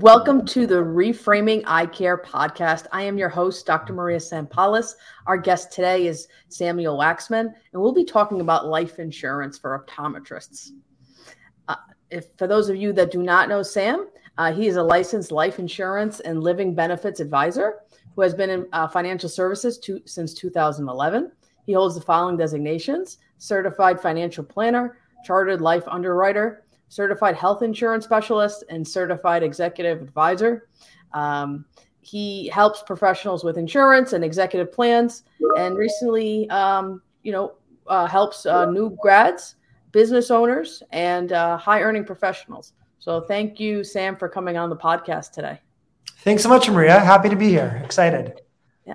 Welcome to the Reframing Eye Care podcast. I am your host, Dr. Maria Sampalis. Our guest today is Samuel Waxman, and we'll be talking about life insurance for optometrists. Uh, if for those of you that do not know Sam, uh, he is a licensed life insurance and living benefits advisor who has been in uh, financial services to, since 2011. He holds the following designations: certified financial planner, chartered life underwriter, certified health insurance specialist, and certified executive advisor. Um, he helps professionals with insurance and executive plans, and recently, um, you know, uh, helps uh, new grads, business owners, and uh, high earning professionals. So, thank you, Sam, for coming on the podcast today. Thanks so much, Maria. Happy to be here. Excited.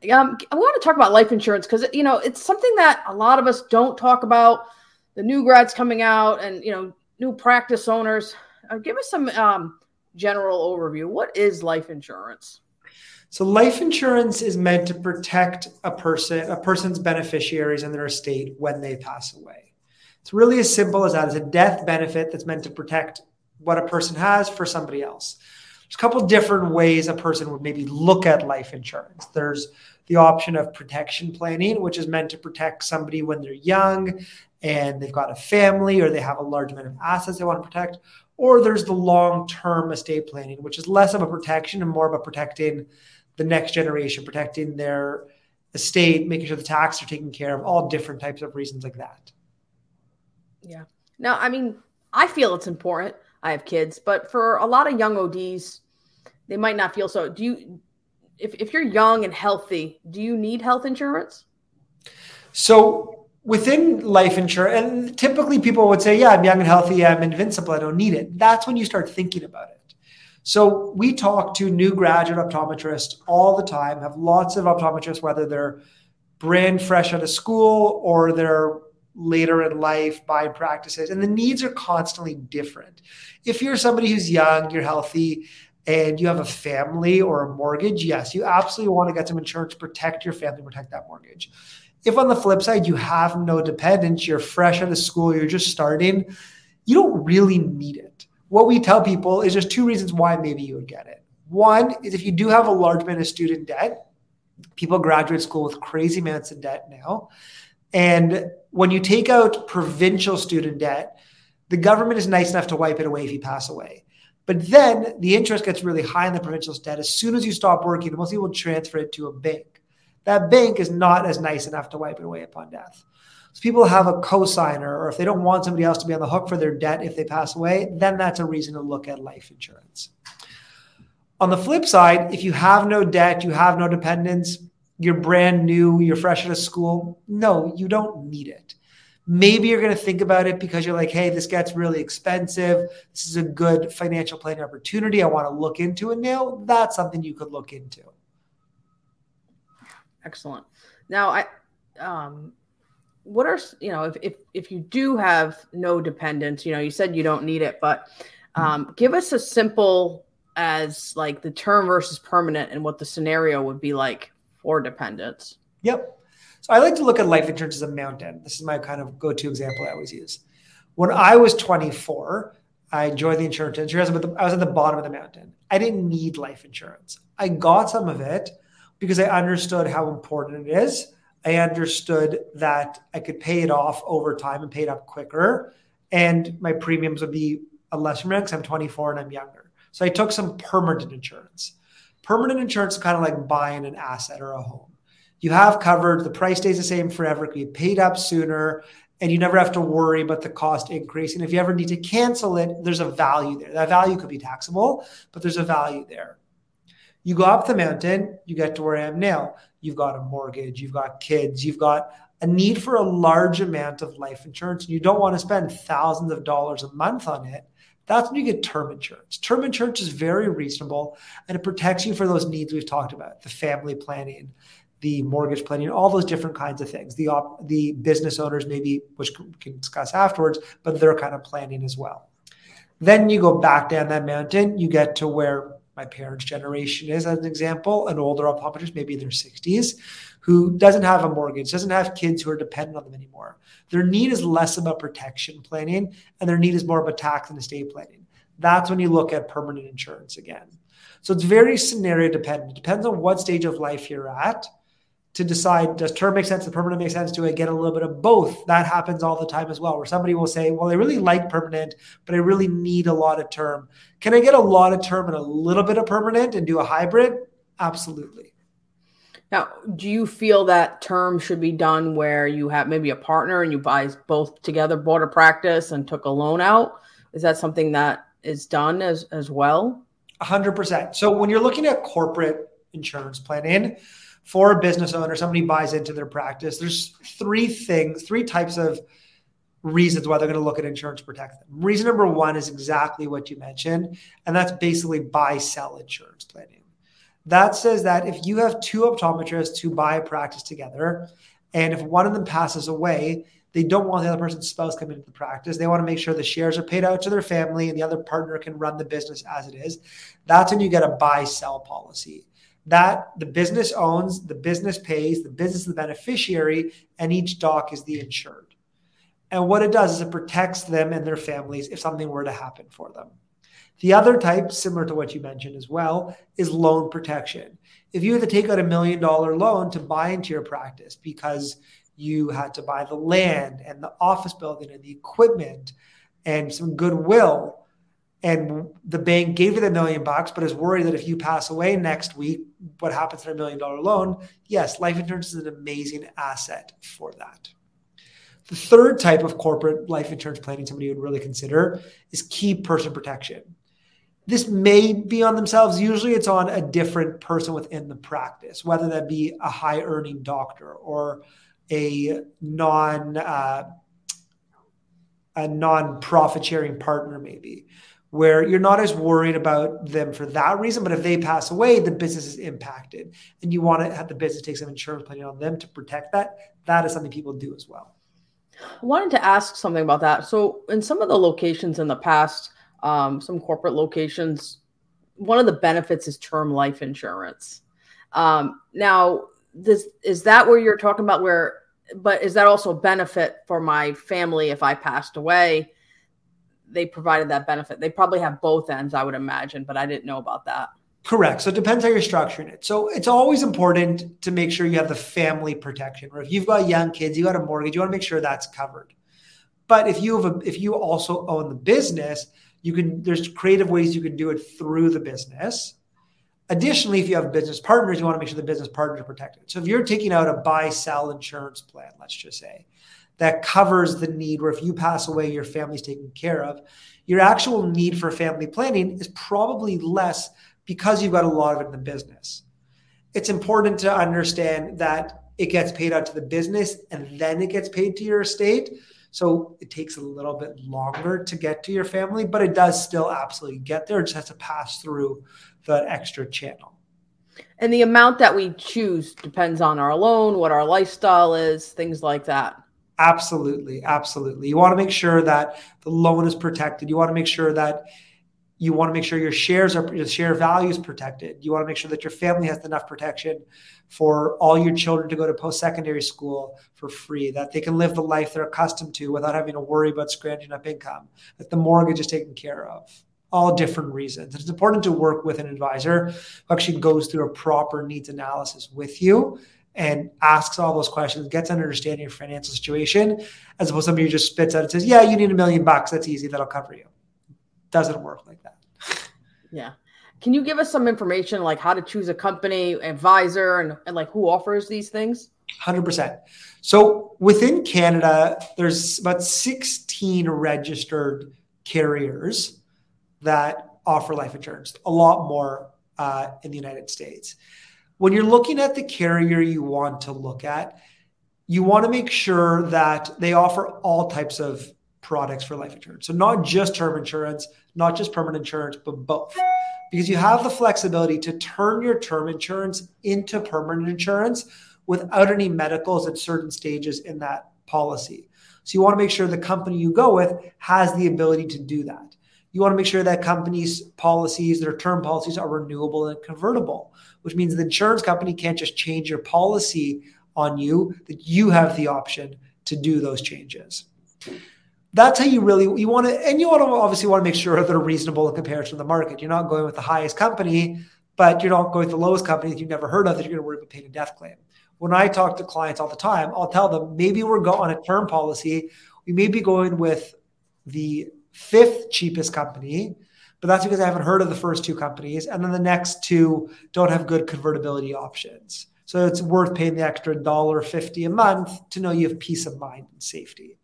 Yeah, um, I want to talk about life insurance because you know it's something that a lot of us don't talk about. The new grads coming out, and you know, new practice owners. Uh, give us some um, general overview. What is life insurance? So life insurance is meant to protect a person, a person's beneficiaries and their estate when they pass away. It's really as simple as that. It's a death benefit that's meant to protect what a person has for somebody else. There's a couple different ways a person would maybe look at life insurance. There's the option of protection planning, which is meant to protect somebody when they're young and they've got a family or they have a large amount of assets they want to protect. Or there's the long term estate planning, which is less of a protection and more about protecting the next generation, protecting their estate, making sure the taxes are taken care of, all different types of reasons like that. Yeah. Now, I mean, I feel it's important. I have kids, but for a lot of young ODs, they might not feel so. Do you, if, if you're young and healthy, do you need health insurance? So within life insurance, and typically people would say, Yeah, I'm young and healthy, I'm invincible, I don't need it. That's when you start thinking about it. So we talk to new graduate optometrists all the time, have lots of optometrists, whether they're brand fresh out of school or they're later in life buying practices, and the needs are constantly different. If you're somebody who's young, you're healthy, and you have a family or a mortgage, yes, you absolutely want to get some insurance protect your family, protect that mortgage. If on the flip side, you have no dependents, you're fresh out of school, you're just starting, you don't really need it. What we tell people is there's two reasons why maybe you would get it. One is if you do have a large amount of student debt, people graduate school with crazy amounts of debt now. And when you take out provincial student debt, the government is nice enough to wipe it away if you pass away. But then the interest gets really high in the provincial debt. As soon as you stop working, most people transfer it to a bank that bank is not as nice enough to wipe it away upon death. So people have a cosigner, or if they don't want somebody else to be on the hook for their debt if they pass away, then that's a reason to look at life insurance. On the flip side, if you have no debt, you have no dependents, you're brand new, you're fresh out of school, no, you don't need it. Maybe you're going to think about it because you're like, hey, this gets really expensive. This is a good financial planning opportunity. I want to look into it now. That's something you could look into. Excellent. Now, I, um, what are you know if if if you do have no dependents, you know, you said you don't need it, but um, give us a simple as like the term versus permanent and what the scenario would be like for dependents. Yep. So I like to look at life insurance as a mountain. This is my kind of go-to example I always use. When I was 24, I joined the insurance industry. I was at the bottom of the mountain. I didn't need life insurance. I got some of it because I understood how important it is. I understood that I could pay it off over time and pay it up quicker. And my premiums would be a lesser amount because I'm 24 and I'm younger. So I took some permanent insurance. Permanent insurance is kind of like buying an asset or a home. You have covered, the price stays the same forever, can be paid up sooner, and you never have to worry about the cost increasing. If you ever need to cancel it, there's a value there. That value could be taxable, but there's a value there. You go up the mountain, you get to where I am now. You've got a mortgage, you've got kids, you've got a need for a large amount of life insurance, and you don't want to spend thousands of dollars a month on it. That's when you get term insurance. Term insurance is very reasonable and it protects you for those needs we've talked about the family planning, the mortgage planning, all those different kinds of things. The, op- the business owners, maybe, which we can discuss afterwards, but they're kind of planning as well. Then you go back down that mountain, you get to where my parents' generation is, as an example, an older optometrist, maybe in their 60s, who doesn't have a mortgage, doesn't have kids who are dependent on them anymore. Their need is less about protection planning and their need is more about tax and estate planning. that's when you look at permanent insurance again. So it's very scenario dependent. It depends on what stage of life you're at to decide does term make sense, does permanent make sense? Do I get a little bit of both? That happens all the time as well, where somebody will say, Well, I really like permanent, but I really need a lot of term. Can I get a lot of term and a little bit of permanent and do a hybrid? Absolutely. Now, do you feel that term should be done where you have maybe a partner and you buy both together, bought a practice and took a loan out? Is that something that is done as as well? 100%. So when you're looking at corporate insurance planning for a business owner, somebody buys into their practice, there's three things, three types of reasons why they're going to look at insurance protect them. Reason number one is exactly what you mentioned, and that's basically buy sell insurance planning. That says that if you have two optometrists who buy a practice together, and if one of them passes away, they don't want the other person's spouse coming into the practice. They want to make sure the shares are paid out to their family and the other partner can run the business as it is. That's when you get a buy sell policy. That the business owns, the business pays, the business is the beneficiary, and each doc is the insured. And what it does is it protects them and their families if something were to happen for them. The other type, similar to what you mentioned as well, is loan protection. If you had to take out a million dollar loan to buy into your practice because you had to buy the land and the office building and the equipment and some goodwill. And the bank gave you the million bucks, but is worried that if you pass away next week, what happens to a million dollar loan? Yes, life insurance is an amazing asset for that. The third type of corporate life insurance planning somebody would really consider is key person protection. This may be on themselves. Usually it's on a different person within the practice, whether that be a high earning doctor or a non uh, a non profit sharing partner maybe where you're not as worried about them for that reason but if they pass away the business is impacted. And you want to have the business take some insurance planning on them to protect that. That is something people do as well. I wanted to ask something about that. So in some of the locations in the past um, some corporate locations one of the benefits is term life insurance. Um, now this is that where you're talking about where but is that also a benefit for my family if I passed away? They provided that benefit. They probably have both ends, I would imagine, but I didn't know about that. Correct. So it depends how you're structuring it. So it's always important to make sure you have the family protection. Or if you've got young kids, you got a mortgage, you want to make sure that's covered. But if you have a, if you also own the business, you can there's creative ways you can do it through the business Additionally, if you have business partners, you want to make sure the business partners are protected. So if you're taking out a buy sell insurance plan, let's just say, that covers the need where if you pass away, your family's taken care of, your actual need for family planning is probably less because you've got a lot of it in the business. It's important to understand that it gets paid out to the business and then it gets paid to your estate. So it takes a little bit longer to get to your family, but it does still absolutely get there. It just has to pass through the extra channel. And the amount that we choose depends on our loan, what our lifestyle is, things like that. Absolutely. Absolutely. You want to make sure that the loan is protected. You want to make sure that you want to make sure your shares are your share value is protected. You want to make sure that your family has enough protection for all your children to go to post-secondary school for free, that they can live the life they're accustomed to without having to worry about scrounging up income, that the mortgage is taken care of all different reasons. It's important to work with an advisor who actually goes through a proper needs analysis with you and asks all those questions, gets an understanding of your financial situation, as opposed to somebody who just spits out and says, Yeah, you need a million bucks. That's easy. That'll cover you. Doesn't work like that. Yeah. Can you give us some information like how to choose a company, advisor, and, and like who offers these things? 100%. So within Canada, there's about 16 registered carriers that offer life insurance, a lot more uh, in the United States. When you're looking at the carrier you want to look at, you want to make sure that they offer all types of products for life insurance. So, not just term insurance, not just permanent insurance, but both. Because you have the flexibility to turn your term insurance into permanent insurance without any medicals at certain stages in that policy. So, you want to make sure the company you go with has the ability to do that. You want to make sure that companies' policies, their term policies, are renewable and convertible, which means the insurance company can't just change your policy on you, that you have the option to do those changes. that's how you really you want to and you want to obviously want to make sure that they're reasonable in comparison to the market you're not going with the highest company but you're not going with the lowest company that you've never heard of that you're going to worry about paying a death claim when i talk to clients all the time i'll tell them maybe we're going on a term policy we may be going with the fifth cheapest company but that's because i haven't heard of the first two companies and then the next two don't have good convertibility options so it's worth paying the extra dollar fifty a month to know you have peace of mind and safety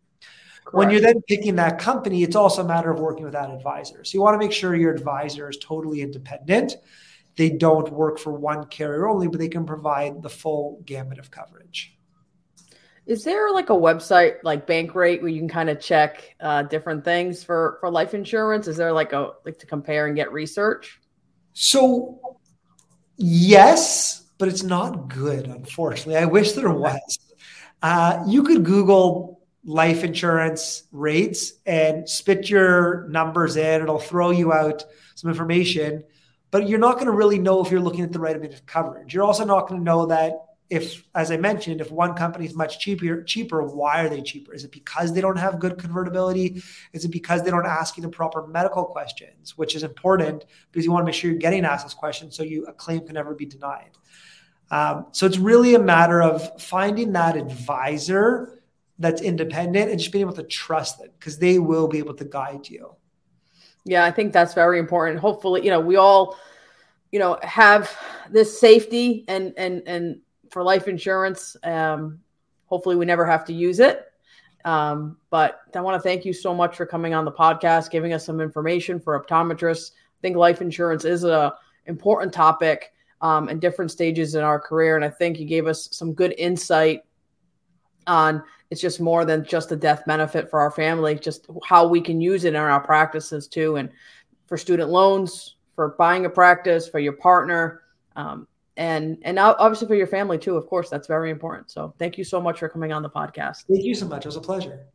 Correct. When you're then picking that company, it's also a matter of working with that advisor. So you want to make sure your advisor is totally independent. They don't work for one carrier only, but they can provide the full gamut of coverage. Is there like a website like Bankrate where you can kind of check uh, different things for for life insurance? Is there like a like to compare and get research? So yes, but it's not good. Unfortunately, I wish there was. Uh, you could Google life insurance rates and spit your numbers in. It'll throw you out some information, but you're not going to really know if you're looking at the right amount of coverage. You're also not going to know that if, as I mentioned, if one company is much cheaper, cheaper, why are they cheaper? Is it because they don't have good convertibility? Is it because they don't ask you the proper medical questions, which is important because you want to make sure you're getting asked those questions so you a claim can never be denied. Um, so it's really a matter of finding that advisor that's independent and just being able to trust them because they will be able to guide you. Yeah, I think that's very important. Hopefully, you know, we all, you know, have this safety and and and for life insurance. Um, hopefully, we never have to use it. Um, but I want to thank you so much for coming on the podcast, giving us some information for optometrists. I think life insurance is a important topic um, in different stages in our career, and I think you gave us some good insight on it's just more than just a death benefit for our family, just how we can use it in our practices too. And for student loans, for buying a practice, for your partner, um, and and obviously for your family too. Of course, that's very important. So thank you so much for coming on the podcast. Thank you so much. It was a pleasure.